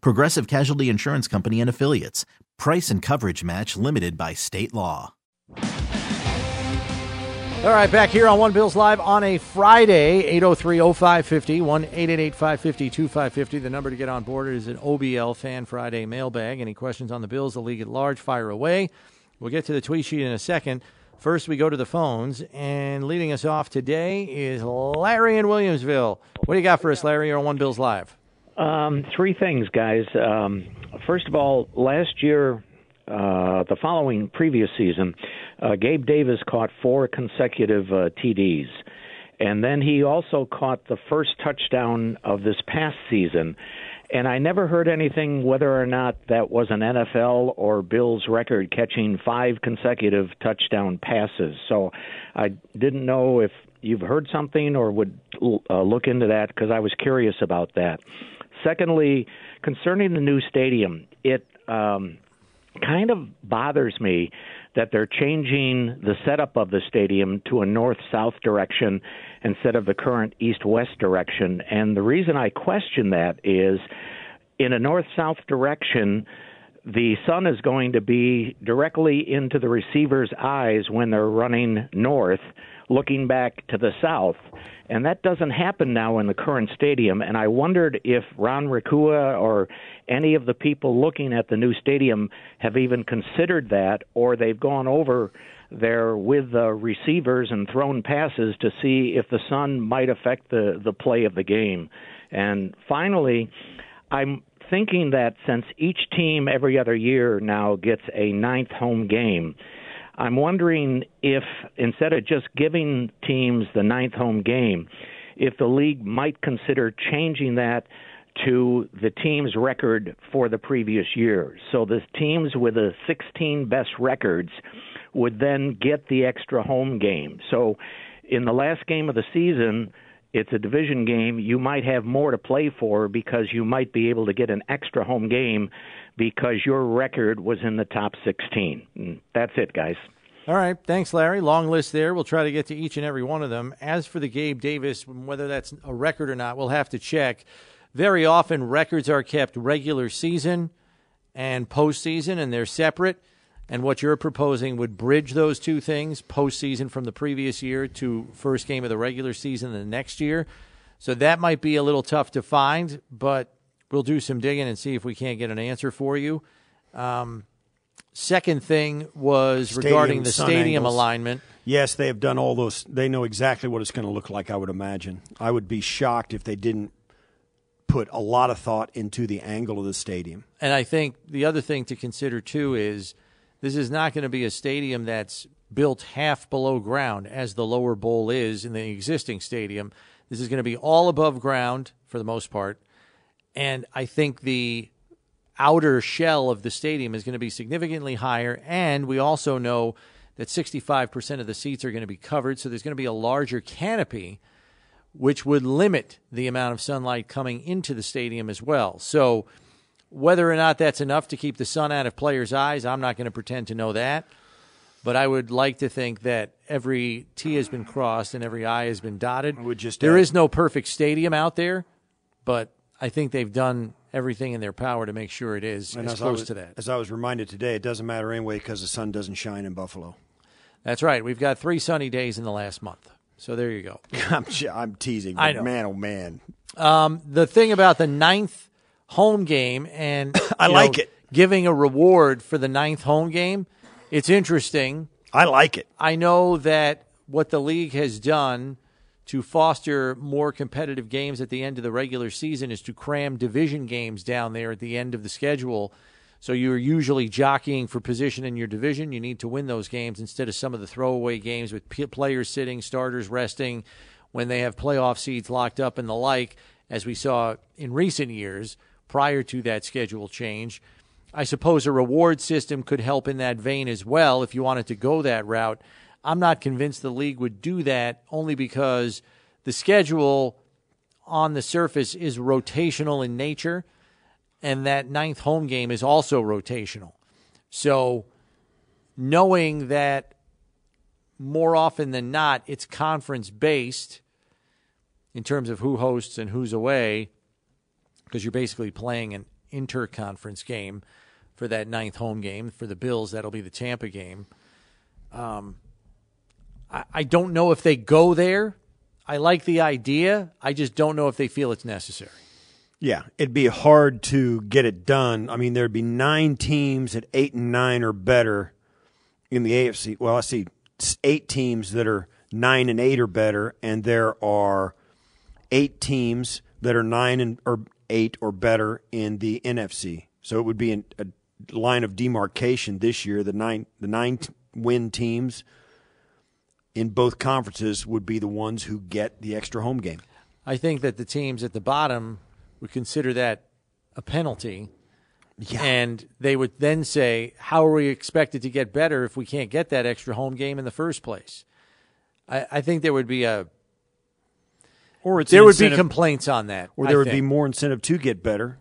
Progressive Casualty Insurance Company and Affiliates. Price and coverage match limited by state law. All right, back here on One Bills Live on a Friday, 803 0550, 1 888 550 2550. The number to get on board is an OBL Fan Friday mailbag. Any questions on the Bills, the league at large, fire away. We'll get to the tweet sheet in a second. First, we go to the phones, and leading us off today is Larry in Williamsville. What do you got for us, Larry? On One Bills Live. Um, three things, guys. Um, first of all, last year, uh, the following previous season, uh, Gabe Davis caught four consecutive uh, TDs. And then he also caught the first touchdown of this past season. And I never heard anything whether or not that was an NFL or Bills record catching five consecutive touchdown passes. So I didn't know if you've heard something or would uh, look into that because I was curious about that. Secondly, concerning the new stadium, it um, kind of bothers me that they're changing the setup of the stadium to a north south direction instead of the current east west direction. And the reason I question that is in a north south direction, the sun is going to be directly into the receiver's eyes when they're running north, looking back to the south. And that doesn't happen now in the current stadium. And I wondered if Ron Raccuia or any of the people looking at the new stadium have even considered that, or they've gone over there with the receivers and thrown passes to see if the sun might affect the, the play of the game. And finally, I'm thinking that since each team every other year now gets a ninth home game, I'm wondering if instead of just giving teams the ninth home game, if the league might consider changing that to the team's record for the previous year. So the teams with the 16 best records would then get the extra home game. So in the last game of the season, it's a division game. You might have more to play for because you might be able to get an extra home game because your record was in the top 16. And that's it, guys. All right. Thanks, Larry. Long list there. We'll try to get to each and every one of them. As for the Gabe Davis, whether that's a record or not, we'll have to check. Very often, records are kept regular season and postseason, and they're separate. And what you're proposing would bridge those two things postseason from the previous year to first game of the regular season the next year. So that might be a little tough to find, but we'll do some digging and see if we can't get an answer for you. Um, second thing was Stadium regarding the stadium angles. alignment. Yes, they have done all those. They know exactly what it's going to look like, I would imagine. I would be shocked if they didn't put a lot of thought into the angle of the stadium. And I think the other thing to consider too is this is not going to be a stadium that's built half below ground as the lower bowl is in the existing stadium. This is going to be all above ground for the most part. And I think the outer shell of the stadium is going to be significantly higher. And we also know that 65% of the seats are going to be covered. So there's going to be a larger canopy, which would limit the amount of sunlight coming into the stadium as well. So whether or not that's enough to keep the sun out of players' eyes, I'm not going to pretend to know that. But I would like to think that every T has been crossed and every I has been dotted. would just there is no perfect stadium out there, but I think they've done everything in their power to make sure it is And as close was- to that. As I was reminded today, it doesn't matter anyway because the sun doesn't shine in Buffalo. That's right. We've got three sunny days in the last month. So there you go. I'm, I'm teasing. I know. Man, oh, man. Um, the thing about the ninth home game, and I like know, it. giving a reward for the ninth home game. It's interesting. I like it. I know that what the league has done to foster more competitive games at the end of the regular season is to cram division games down there at the end of the schedule. So you're usually jockeying for position in your division. You need to win those games instead of some of the throwaway games with players sitting, starters resting, when they have playoff seeds locked up and the like, as we saw in recent years prior to that schedule change. I suppose a reward system could help in that vein as well if you wanted to go that route. I'm not convinced the league would do that only because the schedule on the surface is rotational in nature, and that ninth home game is also rotational. So, knowing that more often than not it's conference based in terms of who hosts and who's away, because you're basically playing an interconference game for that ninth home game. For the Bills, that'll be the Tampa game. Um, I, I don't know if they go there. I like the idea. I just don't know if they feel it's necessary. Yeah, it'd be hard to get it done. I mean, there'd be nine teams at eight and nine or better in the AFC. Well, I see eight teams that are nine and eight or better, and there are eight teams that are nine and or eight or better in the NFC. So it would be an, a line of demarcation this year. The nine the nine win teams in both conferences would be the ones who get the extra home game. I think that the teams at the bottom would consider that a penalty. Yeah. And they would then say, How are we expected to get better if we can't get that extra home game in the first place? I, I think there would be a or it's there would be complaints on that. or I there would be more incentive to get better.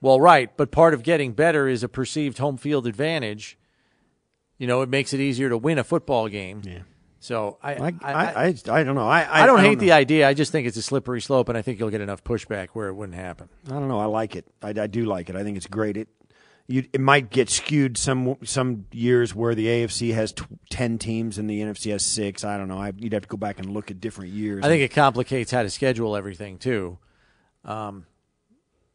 Well, right, but part of getting better is a perceived home field advantage. You know, it makes it easier to win a football game. Yeah. So I I, I, I, I, I don't know. I, I, I don't I hate the idea. I just think it's a slippery slope, and I think you'll get enough pushback where it wouldn't happen. I don't know. I like it. I, I do like it. I think it's great. It you, it might get skewed some some years where the AFC has t- ten teams and the NFC has six. I don't know. I, you'd have to go back and look at different years. I think it complicates how to schedule everything too, um,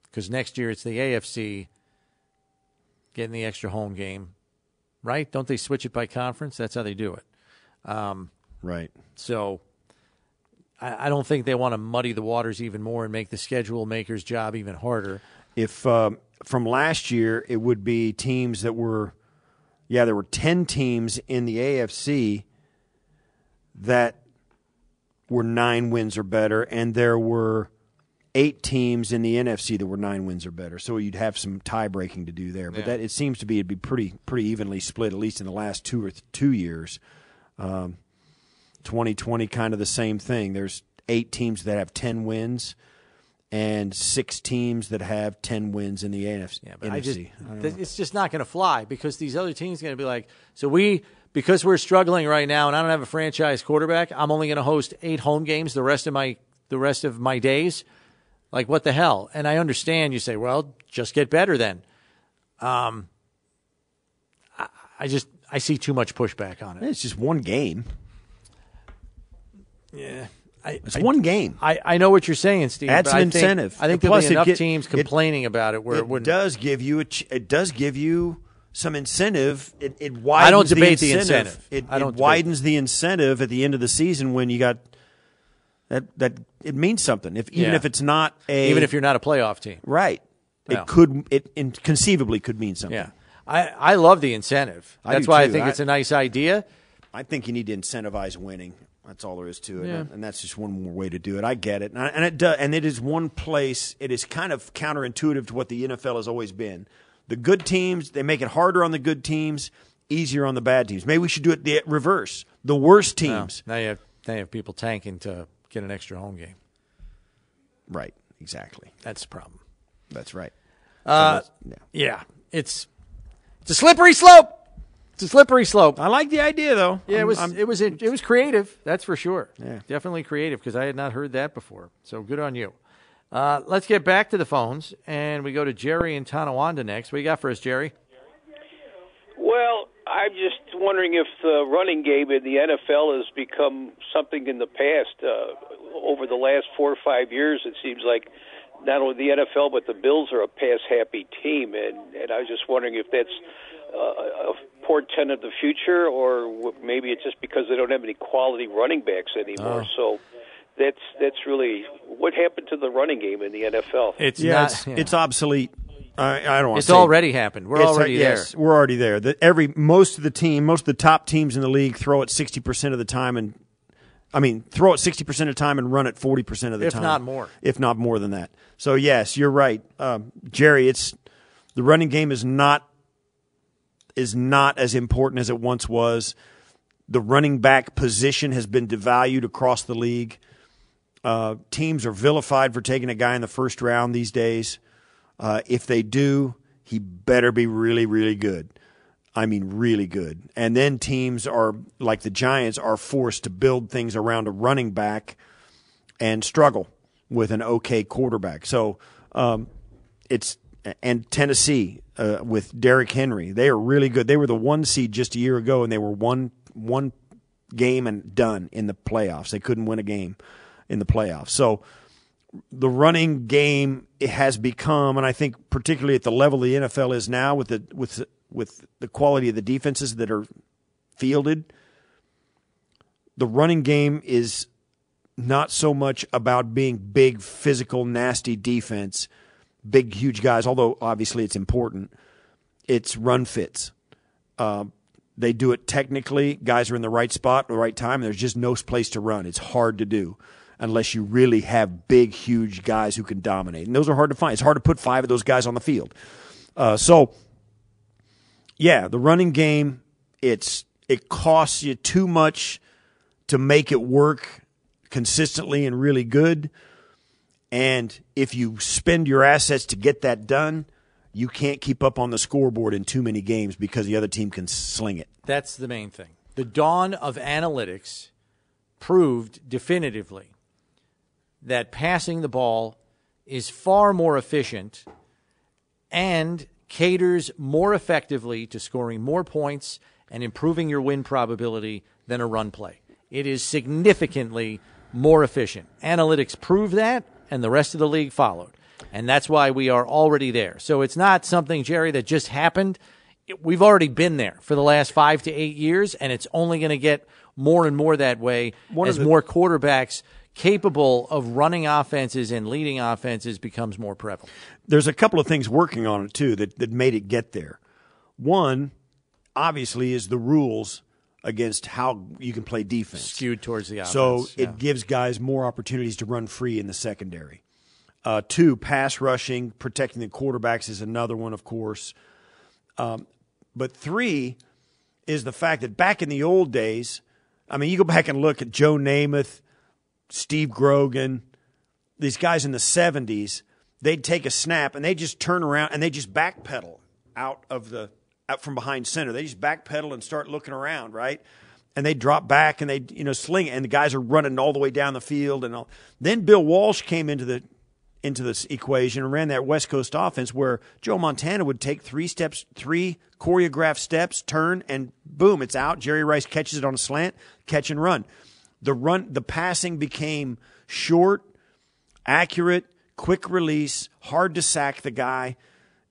because next year it's the AFC getting the extra home game, right? Don't they switch it by conference? That's how they do it. Um, right. So I, I don't think they want to muddy the waters even more and make the schedule maker's job even harder. If um, from last year it would be teams that were, yeah, there were ten teams in the AFC that were nine wins or better, and there were eight teams in the NFC that were nine wins or better. So you'd have some tie breaking to do there. But that it seems to be it'd be pretty pretty evenly split, at least in the last two or th- two years. Um, 2020 kind of the same thing. There's eight teams that have ten wins. And six teams that have ten wins in the AFC. Yeah, but just th- it's just not going to fly because these other teams are going to be like, so we because we're struggling right now and I don't have a franchise quarterback, I'm only going to host eight home games the rest of my the rest of my days. Like what the hell? And I understand you say, well, just get better then. Um, I, I just I see too much pushback on it. it's just one game. Yeah, I, It's I, one game. I, I know what you're saying, Steve. Add but some I think- incentive. I think there'll be enough get- teams it- complaining about it where it, it wouldn't. does give you a ch- it does give you some incentive. It, it widens the incentive. I don't debate the the incentive. It, I don't it widens the incentive at the end of the season when you got that that it means something. If even Yeah. if it's not a even if you're not a playoff team. right, Yeah. it could it in, conceivably could mean something. Yeah. I, I love the incentive. That's do why I think I- it's a nice idea. I think you need to incentivize winning. That's all there is to it, Yeah. and that's just one more way to do it. I get it, and, I, and it does, and it is one place. It is kind of counterintuitive to what the NFL has always been. The good teams they make it harder on the good teams, easier on the bad teams. Maybe we should do it the reverse. The worst teams, Now you have now you have people tanking to get an extra home game. right? Exactly. That's the problem. That's right. Uh, So that's- Yeah, it's it's a slippery slope. It's a slippery slope. I like the idea though. Yeah, it I'm- was I'm- it was it was creative. That's for sure. Yeah. definitely creative because I had not heard that before. So good on you. Uh, let's get back to the phones and we go to Jerry in Tonawanda next. What you got for us, Jerry? Well, I'm just wondering if the running game in the NFL has become something in the past. Uh, over the last four or five years, it seems like not only the NFL but the Bills are a pass happy team, and and I was just wondering if that's a portent of the future, or maybe it's just because they don't have any quality running backs anymore. Oh. So that's that's really what happened to the running game in the NFL. It's yeah, not. it's, yeah. it's obsolete. I, I don't want It's to say already happened. We're It's- already yes, there. we're already there. The, every most of the team, most of the top teams in the league throw it sixty percent of the time, and I mean throw it sixty percent of the time and run it forty percent of the If time, if not more. if not more than that. So yes, you're right, um, Jerry. It's the running game is not is not as important as it once was. The running back position has been devalued across the league. Uh, teams are vilified for taking a guy in the first round these days. Uh, if they do, he better be really, really good. I mean, really good. And then teams are like the Giants are forced to build things around a running back and struggle with an okay quarterback. So um, it's and Tennessee uh, with Derrick Henry, they are really good. They were the one seed just a year ago, and they were one one game and done in the playoffs. They couldn't win a game in the playoffs. So the running game has become, and I think particularly at the level the NFL is now, with the with with the quality of the defenses that are fielded, the running game is not so much about being big, physical, nasty defense, big, huge guys. Although obviously it's important, it's run fits. Um, they do it technically. Guys are in the right spot at the right time. There's just no place to run. It's hard to do unless you really have big, huge guys who can dominate. And those are hard to find. It's hard to put five of those guys on the field. Uh, so, yeah, the running game, it's it costs you too much to make it work consistently and really good. And if you spend your assets to get that done, you can't keep up on the scoreboard in too many games because the other team can sling it. That's the main thing. The dawn of analytics proved definitively that passing the ball is far more efficient and caters more effectively to scoring more points and improving your win probability than a run play. It is significantly more efficient. Analytics prove that, and the rest of the league followed. And that's why we are already there. So it's not something, Jerry, that just happened. We've already been there for the last five to eight years, and it's only going to get more and more that way One as the- more quarterbacks capable of running offenses and leading offenses becomes more prevalent. There's a couple of things working on it too that, that made it get there. One, obviously, is the rules against how you can play defense. Skewed towards the offense. So yeah. it gives guys more opportunities to run free in the secondary. Uh, two, pass rushing, protecting the quarterbacks is another one, of course. Um, but three is the fact that back in the old days, I mean, you go back and look at Joe Namath, Steve Grogan, these guys in the 70s, they'd take a snap and they just turn around and they just backpedal out of the out from behind center. They just backpedal and start looking around, right? And they drop back and they you know sling it, and the guys are running all the way down the field and all. Then Bill Walsh came into the into this equation and ran that West Coast offense where Joe Montana would take three steps, three choreographed steps, turn, and boom, it's out. Jerry Rice catches it on a slant, catch and run. The run, the passing became short, accurate, quick release, hard to sack the guy,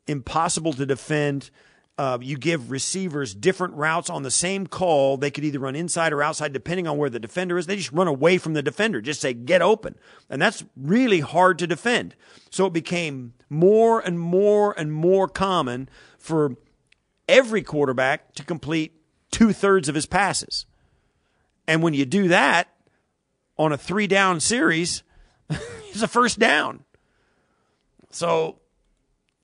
impossible to defend. Uh, you give receivers different routes on the same call. They could either run inside or outside, depending on where the defender is. They just run away from the defender, just say, get open. And that's really hard to defend. So it became more and more and more common for every quarterback to complete two thirds of his passes. And when you do that on a three down series, it's a first down. So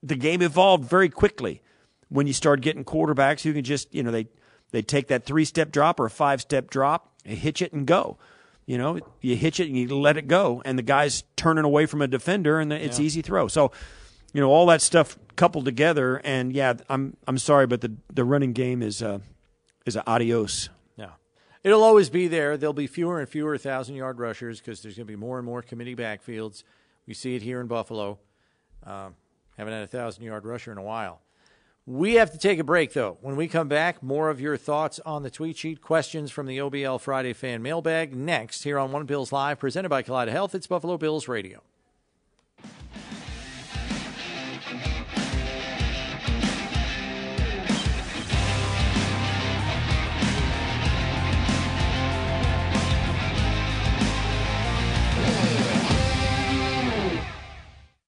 the game evolved very quickly when you start getting quarterbacks who can just, you know, they they take that three step drop or a five step drop, and hitch it and go. You know, you hitch it and you let it go, and the guy's turning away from a defender, and it's easy throw. So, you know, all that stuff coupled together, and yeah, I'm I'm sorry, but the the running game is uh, is a adios. Yeah. It'll always be there. There'll be fewer and fewer thousand yard rushers because there's going to be more and more committee backfields. We see it here in Buffalo. Um, haven't had a thousand yard rusher in a while. We have to take a break, though. When we come back, more of your thoughts on the tweet sheet, questions from the OBL Friday fan mailbag next here on One Bills Live, presented by Kaleida Health. It's Buffalo Bills Radio.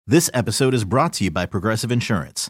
This episode is brought to you by Progressive Insurance.